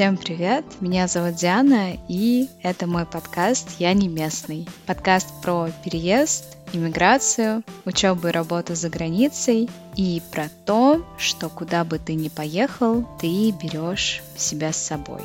Всем привет! Меня зовут Диана, и это мой подкаст «Я не местный». Подкаст про переезд, иммиграцию, учебу и работу за границей и про то, что куда бы ты ни поехал, ты берешь себя с собой.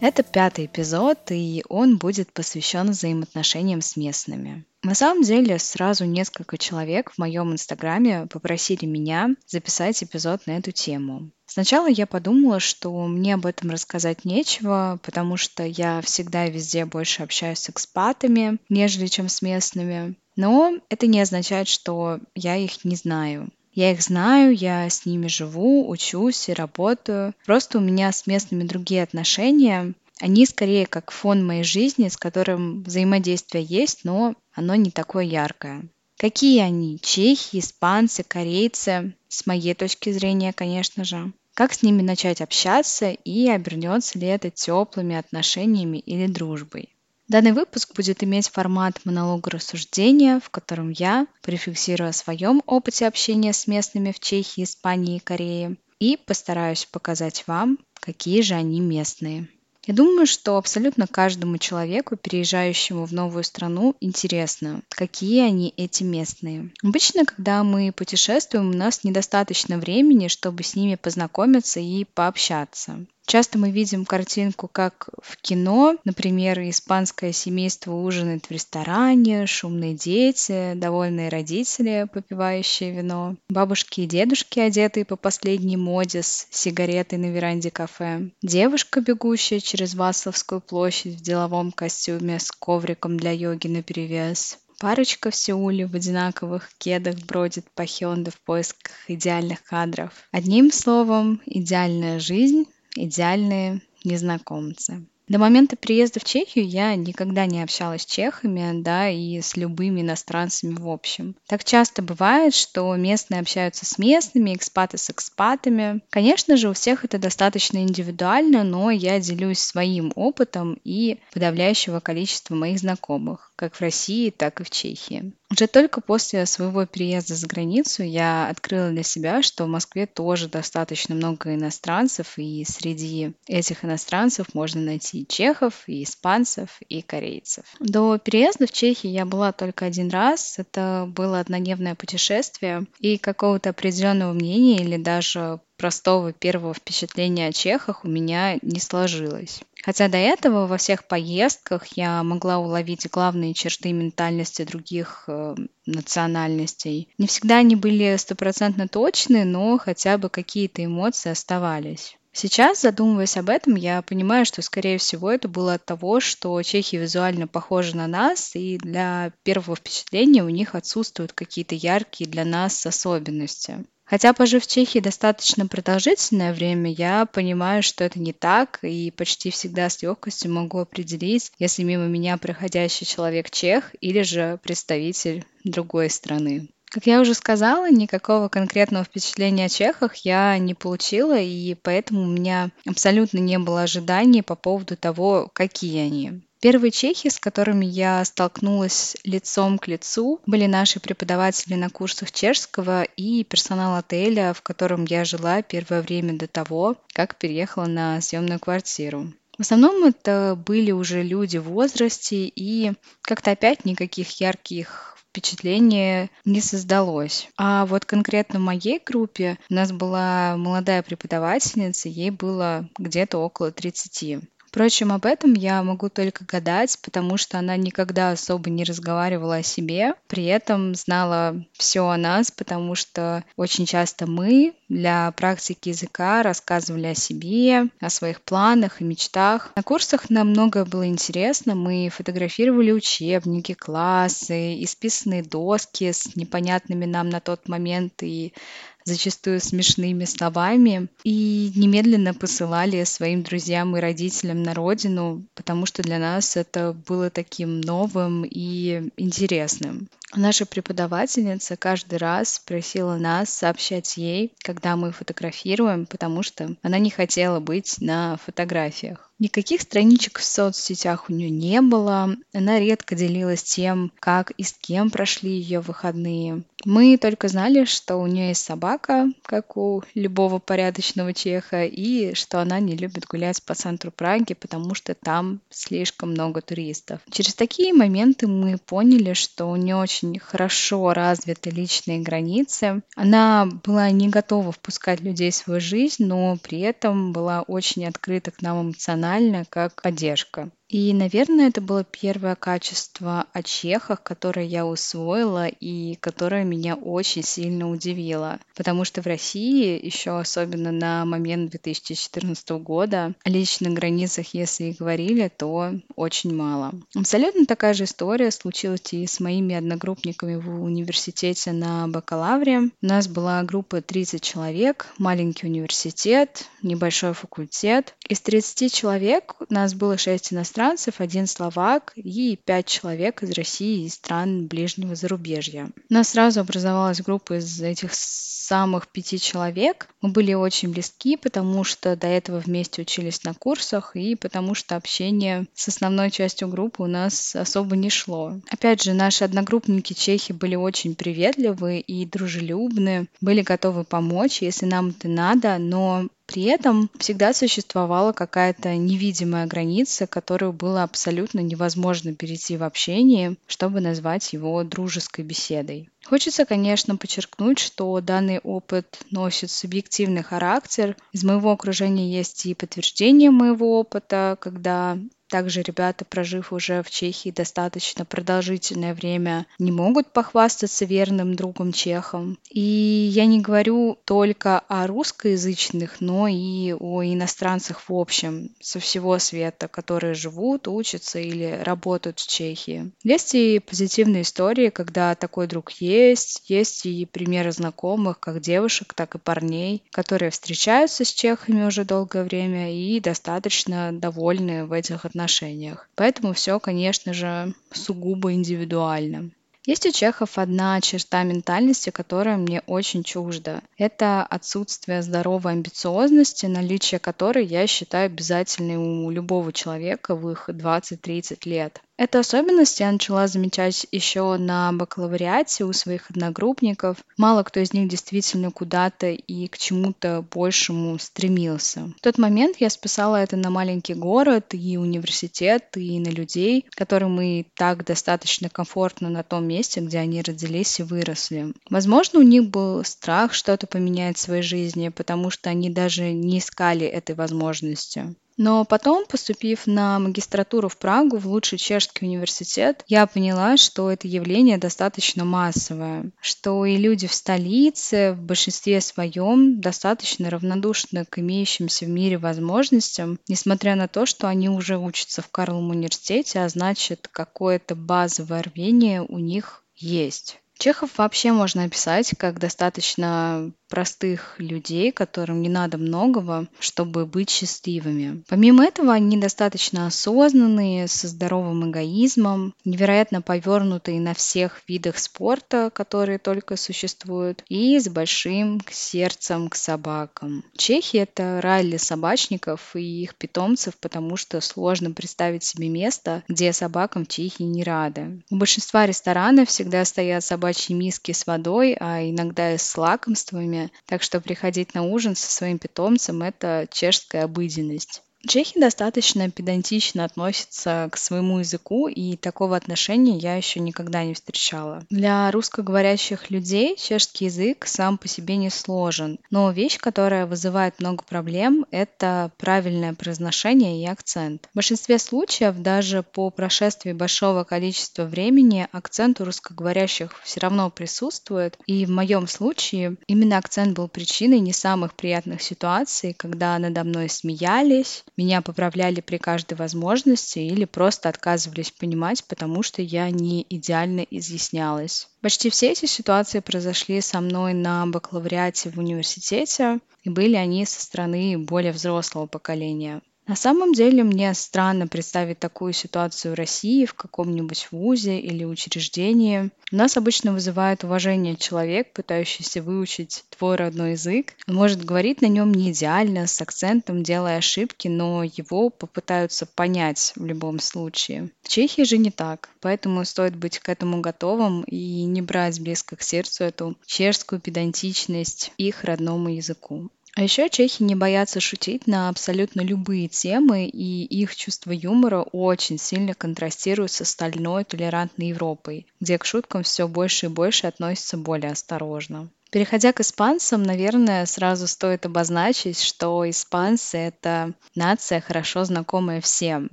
Это пятый эпизод, и он будет посвящен взаимоотношениям с местными. На самом деле, сразу несколько человек в моем инстаграме попросили меня записать эпизод на эту тему. Сначала я подумала, что мне об этом рассказать нечего, потому что я всегда и везде больше общаюсь с экспатами, нежели чем с местными. Но это не означает, что я их не знаю. Я их знаю, я с ними живу, учусь и работаю. Просто у меня с местными другие отношения. Они скорее как фон моей жизни, с которым взаимодействие есть, но оно не такое яркое. Какие они? Чехи, испанцы, корейцы? С моей точки зрения, конечно же. Как с ними начать общаться и обернется ли это теплыми отношениями или дружбой? Данный выпуск будет иметь формат монолога рассуждения, в котором я префиксирую о своем опыте общения с местными в Чехии, Испании и Корее и постараюсь показать вам, какие же они местные. Я думаю, что абсолютно каждому человеку, переезжающему в новую страну, интересно, какие они эти местные. Обычно, когда мы путешествуем, у нас недостаточно времени, чтобы с ними познакомиться и пообщаться. Часто мы видим картинку, как в кино, например, испанское семейство ужинает в ресторане, шумные дети, довольные родители, попивающие вино, бабушки и дедушки, одетые по последней моде с сигаретой на веранде кафе, девушка, бегущая через Васловскую площадь в деловом костюме с ковриком для йоги на перевес, Парочка в Сеуле в одинаковых кедах бродит по Хёнде в поисках идеальных кадров. Одним словом, идеальная жизнь идеальные незнакомцы. До момента приезда в Чехию я никогда не общалась с чехами, да, и с любыми иностранцами в общем. Так часто бывает, что местные общаются с местными, экспаты с экспатами. Конечно же, у всех это достаточно индивидуально, но я делюсь своим опытом и подавляющего количества моих знакомых, как в России, так и в Чехии. Уже только после своего переезда за границу я открыла для себя, что в Москве тоже достаточно много иностранцев, и среди этих иностранцев можно найти чехов, и испанцев, и корейцев. До переезда в Чехию я была только один раз. Это было однодневное путешествие, и какого-то определенного мнения или даже простого первого впечатления о чехах у меня не сложилось. Хотя до этого во всех поездках я могла уловить главные черты ментальности других э, национальностей. Не всегда они были стопроцентно точны, но хотя бы какие-то эмоции оставались. Сейчас, задумываясь об этом, я понимаю, что, скорее всего, это было от того, что чехи визуально похожи на нас, и для первого впечатления у них отсутствуют какие-то яркие для нас особенности. Хотя, пожив в Чехии достаточно продолжительное время, я понимаю, что это не так, и почти всегда с легкостью могу определить, если мимо меня проходящий человек чех или же представитель другой страны. Как я уже сказала, никакого конкретного впечатления о чехах я не получила, и поэтому у меня абсолютно не было ожиданий по поводу того, какие они. Первые чехи, с которыми я столкнулась лицом к лицу, были наши преподаватели на курсах чешского и персонал отеля, в котором я жила первое время до того, как переехала на съемную квартиру. В основном это были уже люди в возрасте, и как-то опять никаких ярких впечатлений не создалось. А вот конкретно в моей группе у нас была молодая преподавательница, ей было где-то около 30. Впрочем, об этом я могу только гадать, потому что она никогда особо не разговаривала о себе, при этом знала все о нас, потому что очень часто мы для практики языка рассказывали о себе, о своих планах и мечтах. На курсах нам многое было интересно. Мы фотографировали учебники, классы, исписанные доски с непонятными нам на тот момент и зачастую смешными словами, и немедленно посылали своим друзьям и родителям на родину, потому что для нас это было таким новым и интересным. Наша преподавательница каждый раз просила нас сообщать ей, когда мы фотографируем, потому что она не хотела быть на фотографиях. Никаких страничек в соцсетях у нее не было. Она редко делилась тем, как и с кем прошли ее выходные. Мы только знали, что у нее есть собака, как у любого порядочного чеха, и что она не любит гулять по центру Праги, потому что там слишком много туристов. Через такие моменты мы поняли, что у нее очень хорошо развиты личные границы. Она была не готова впускать людей в свою жизнь, но при этом была очень открыта к нам эмоционально, как поддержка. И, наверное, это было первое качество о чехах, которое я усвоила и которое меня очень сильно удивило. Потому что в России, еще особенно на момент 2014 года, о личных границах, если и говорили, то очень мало. Абсолютно такая же история случилась и с моими одногруппниками в университете на бакалавре. У нас была группа 30 человек, маленький университет, небольшой факультет. Из 30 человек у нас было 6 иностранцев, иностранцев, один словак и пять человек из России и стран ближнего зарубежья. У нас сразу образовалась группа из этих самых пяти человек. Мы были очень близки, потому что до этого вместе учились на курсах и потому что общение с основной частью группы у нас особо не шло. Опять же, наши одногруппники чехи были очень приветливы и дружелюбны, были готовы помочь, если нам это надо, но при этом всегда существовала какая-то невидимая граница, которую было абсолютно невозможно перейти в общении, чтобы назвать его дружеской беседой. Хочется, конечно, подчеркнуть, что данный опыт носит субъективный характер. Из моего окружения есть и подтверждение моего опыта, когда также ребята, прожив уже в Чехии достаточно продолжительное время, не могут похвастаться верным другом чехом. И я не говорю только о русскоязычных, но и о иностранцах в общем, со всего света, которые живут, учатся или работают в Чехии. Есть и позитивные истории, когда такой друг есть. Есть и примеры знакомых, как девушек, так и парней, которые встречаются с чехами уже долгое время и достаточно довольны в этих отношениях отношениях. Поэтому все, конечно же, сугубо индивидуально. Есть у чехов одна черта ментальности, которая мне очень чужда. Это отсутствие здоровой амбициозности, наличие которой я считаю обязательной у любого человека в их 20-30 лет. Эту особенность я начала замечать еще на бакалавриате у своих одногруппников. Мало кто из них действительно куда-то и к чему-то большему стремился. В тот момент я списала это на маленький город и университет, и на людей, которым и так достаточно комфортно на том месте, где они родились и выросли. Возможно, у них был страх что-то поменять в своей жизни, потому что они даже не искали этой возможности. Но потом, поступив на магистратуру в Прагу, в лучший чешский университет, я поняла, что это явление достаточно массовое, что и люди в столице в большинстве своем достаточно равнодушны к имеющимся в мире возможностям, несмотря на то, что они уже учатся в Карловом университете, а значит, какое-то базовое рвение у них есть. Чехов вообще можно описать как достаточно простых людей, которым не надо многого, чтобы быть счастливыми. Помимо этого, они достаточно осознанные, со здоровым эгоизмом, невероятно повернутые на всех видах спорта, которые только существуют, и с большим сердцем к собакам. Чехи — это рай для собачников и их питомцев, потому что сложно представить себе место, где собакам в Чехии не рады. У большинства ресторанов всегда стоят собачьи миски с водой, а иногда и с лакомствами, так что приходить на ужин со своим питомцем – это чешская обыденность. Чехи достаточно педантично относятся к своему языку, и такого отношения я еще никогда не встречала. Для русскоговорящих людей чешский язык сам по себе не сложен, но вещь, которая вызывает много проблем, это правильное произношение и акцент. В большинстве случаев, даже по прошествии большого количества времени, акцент у русскоговорящих все равно присутствует, и в моем случае именно акцент был причиной не самых приятных ситуаций, когда надо мной смеялись, меня поправляли при каждой возможности или просто отказывались понимать, потому что я не идеально изъяснялась. Почти все эти ситуации произошли со мной на бакалавриате в университете, и были они со стороны более взрослого поколения. На самом деле мне странно представить такую ситуацию в России в каком-нибудь вузе или учреждении. У нас обычно вызывает уважение человек, пытающийся выучить твой родной язык. Он может говорить на нем не идеально, с акцентом, делая ошибки, но его попытаются понять в любом случае. В Чехии же не так, поэтому стоит быть к этому готовым и не брать близко к сердцу эту чешскую педантичность их родному языку. А еще чехи не боятся шутить на абсолютно любые темы, и их чувство юмора очень сильно контрастирует с остальной толерантной Европой, где к шуткам все больше и больше относятся более осторожно. Переходя к испанцам, наверное, сразу стоит обозначить, что испанцы — это нация, хорошо знакомая всем,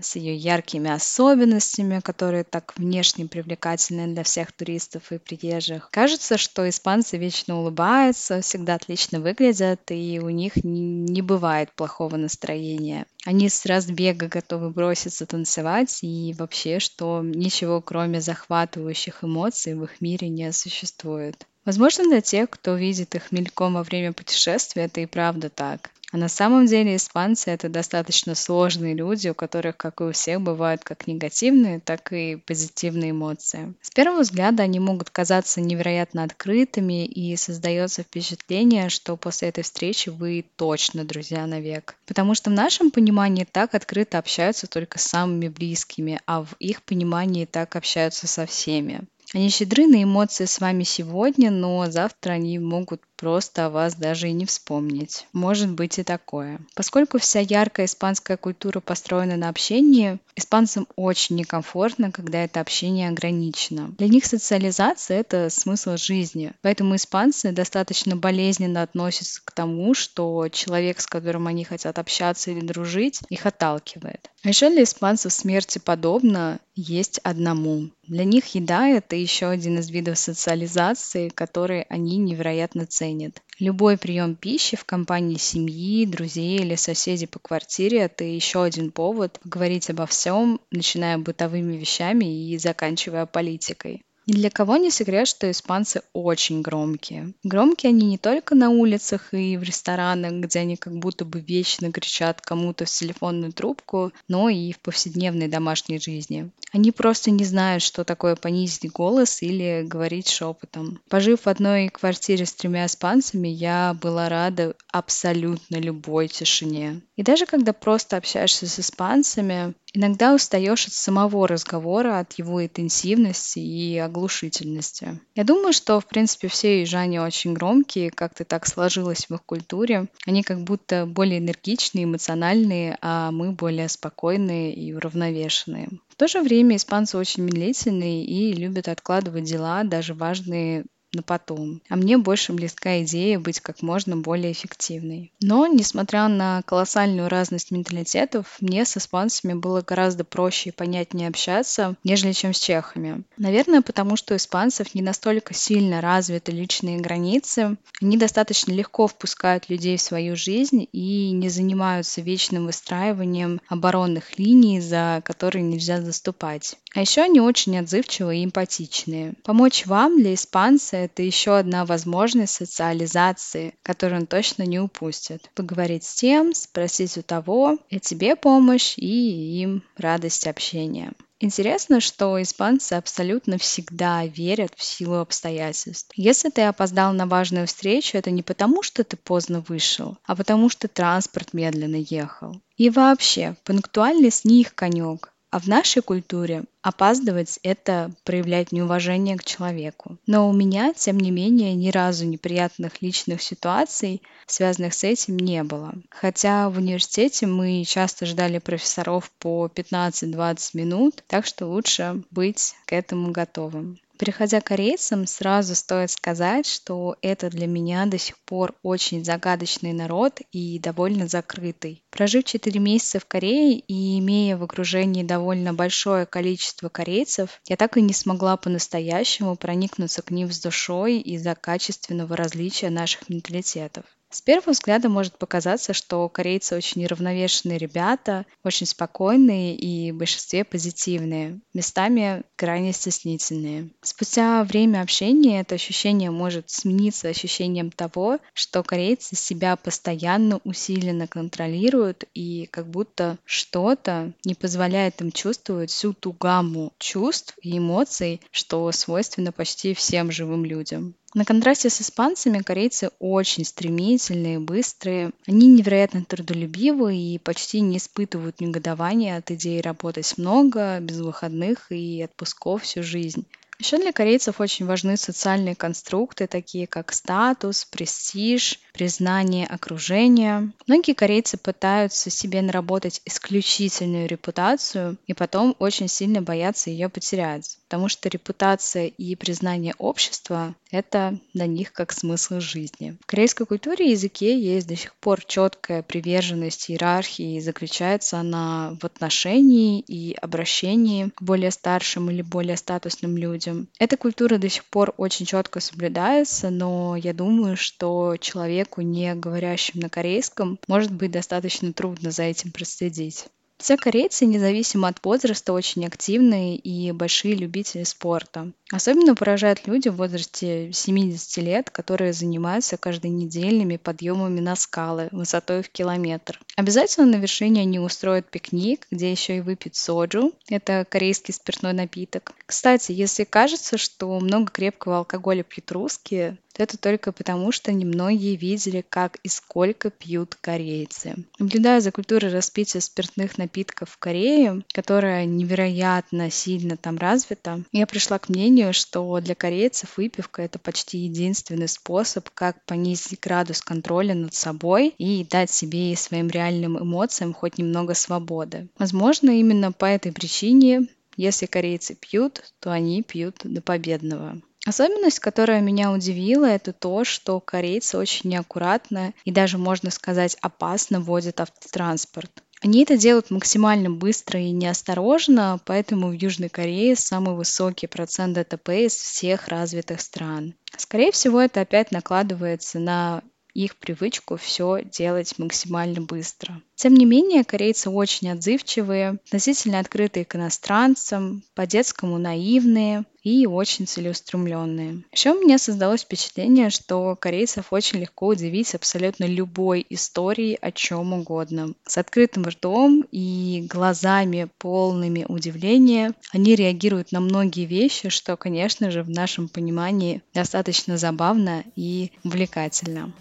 с ее яркими особенностями, которые так внешне привлекательны для всех туристов и приезжих. Кажется, что испанцы вечно улыбаются, всегда отлично выглядят, и у них не бывает плохого настроения. Они с разбега готовы броситься танцевать, и вообще, что ничего кроме захватывающих эмоций в их мире не существует. Возможно, для тех, кто видит их мельком во время путешествия, это и правда так. А на самом деле испанцы — это достаточно сложные люди, у которых, как и у всех, бывают как негативные, так и позитивные эмоции. С первого взгляда они могут казаться невероятно открытыми, и создается впечатление, что после этой встречи вы точно друзья навек. Потому что в нашем понимании так открыто общаются только с самыми близкими, а в их понимании так общаются со всеми. Они щедры на эмоции с вами сегодня, но завтра они могут просто о вас даже и не вспомнить. Может быть и такое. Поскольку вся яркая испанская культура построена на общении, испанцам очень некомфортно, когда это общение ограничено. Для них социализация – это смысл жизни. Поэтому испанцы достаточно болезненно относятся к тому, что человек, с которым они хотят общаться или дружить, их отталкивает. Еще для испанцев смерти подобно есть одному. Для них еда – это еще один из видов социализации, который они невероятно ценят ценит. Любой прием пищи в компании семьи, друзей или соседей по квартире – это еще один повод поговорить обо всем, начиная бытовыми вещами и заканчивая политикой. Ни для кого не секрет, что испанцы очень громкие. Громкие они не только на улицах и в ресторанах, где они как будто бы вечно кричат кому-то в телефонную трубку, но и в повседневной домашней жизни. Они просто не знают, что такое понизить голос или говорить шепотом. Пожив в одной квартире с тремя испанцами, я была рада абсолютно любой тишине. И даже когда просто общаешься с испанцами, Иногда устаешь от самого разговора, от его интенсивности и оглушительности. Я думаю, что, в принципе, все южане очень громкие, как-то так сложилось в их культуре. Они как будто более энергичные, эмоциональные, а мы более спокойные и уравновешенные. В то же время испанцы очень медлительные и любят откладывать дела, даже важные на потом. А мне больше близка идея быть как можно более эффективной. Но, несмотря на колоссальную разность менталитетов, мне с испанцами было гораздо проще и понятнее общаться, нежели чем с чехами. Наверное, потому что у испанцев не настолько сильно развиты личные границы, они достаточно легко впускают людей в свою жизнь и не занимаются вечным выстраиванием оборонных линий, за которые нельзя заступать. А еще они очень отзывчивые и эмпатичные. Помочь вам для испанца это еще одна возможность социализации, которую он точно не упустит. Поговорить с тем, спросить у того, и тебе помощь, и им радость общения. Интересно, что испанцы абсолютно всегда верят в силу обстоятельств. Если ты опоздал на важную встречу, это не потому, что ты поздно вышел, а потому, что транспорт медленно ехал. И вообще, пунктуальность не их конек. А в нашей культуре опаздывать – это проявлять неуважение к человеку. Но у меня, тем не менее, ни разу неприятных личных ситуаций, связанных с этим, не было. Хотя в университете мы часто ждали профессоров по 15-20 минут, так что лучше быть к этому готовым. Переходя к корейцам, сразу стоит сказать, что это для меня до сих пор очень загадочный народ и довольно закрытый. Прожив 4 месяца в Корее и имея в окружении довольно большое количество корейцев, я так и не смогла по-настоящему проникнуться к ним с душой из-за качественного различия наших менталитетов. С первого взгляда может показаться, что корейцы очень неравновешенные ребята, очень спокойные и в большинстве позитивные, местами крайне стеснительные. Спустя время общения это ощущение может смениться ощущением того, что корейцы себя постоянно усиленно контролируют и как будто что-то не позволяет им чувствовать всю ту гамму чувств и эмоций, что свойственно почти всем живым людям. На контрасте с испанцами корейцы очень стремительные, быстрые. Они невероятно трудолюбивы и почти не испытывают негодования от идеи работать много, без выходных и отпусков всю жизнь. Еще для корейцев очень важны социальные конструкты, такие как статус, престиж, признание окружения. Многие корейцы пытаются себе наработать исключительную репутацию и потом очень сильно боятся ее потерять, потому что репутация и признание общества — это для них как смысл жизни. В корейской культуре и языке есть до сих пор четкая приверженность иерархии, и заключается она в отношении и обращении к более старшим или более статусным людям. Эта культура до сих пор очень четко соблюдается, но я думаю, что человек человеку, не говорящему на корейском, может быть достаточно трудно за этим проследить. Все корейцы, независимо от возраста, очень активные и большие любители спорта. Особенно поражают люди в возрасте 70 лет, которые занимаются каждонедельными подъемами на скалы высотой в километр. Обязательно на вершине они устроят пикник, где еще и выпьют соджу. Это корейский спиртной напиток. Кстати, если кажется, что много крепкого алкоголя пьют русские, это только потому, что немногие видели, как и сколько пьют корейцы. Наблюдая за культурой распития спиртных напитков в Корее, которая невероятно сильно там развита, я пришла к мнению, что для корейцев выпивка это почти единственный способ, как понизить градус контроля над собой и дать себе и своим реальным эмоциям хоть немного свободы. Возможно, именно по этой причине если корейцы пьют, то они пьют до победного. Особенность, которая меня удивила, это то, что корейцы очень неаккуратно и даже, можно сказать, опасно водят автотранспорт. Они это делают максимально быстро и неосторожно, поэтому в Южной Корее самый высокий процент ДТП из всех развитых стран. Скорее всего, это опять накладывается на их привычку все делать максимально быстро. Тем не менее, корейцы очень отзывчивые, относительно открытые к иностранцам, по-детскому наивные и очень целеустремленные. Еще у меня создалось впечатление, что корейцев очень легко удивить абсолютно любой историей о чем угодно. С открытым ртом и глазами полными удивления они реагируют на многие вещи, что, конечно же, в нашем понимании достаточно забавно и увлекательно.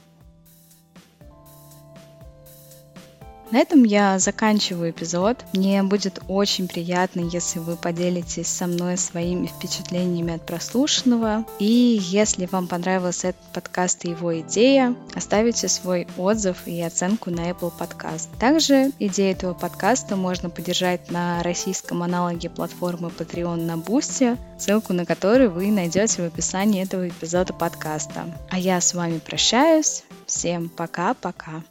На этом я заканчиваю эпизод. Мне будет очень приятно, если вы поделитесь со мной своими впечатлениями от прослушанного. И если вам понравился этот подкаст и его идея, оставите свой отзыв и оценку на Apple Podcast. Также идею этого подкаста можно поддержать на российском аналоге платформы Patreon на Бусте, ссылку на которую вы найдете в описании этого эпизода подкаста. А я с вами прощаюсь. Всем пока-пока.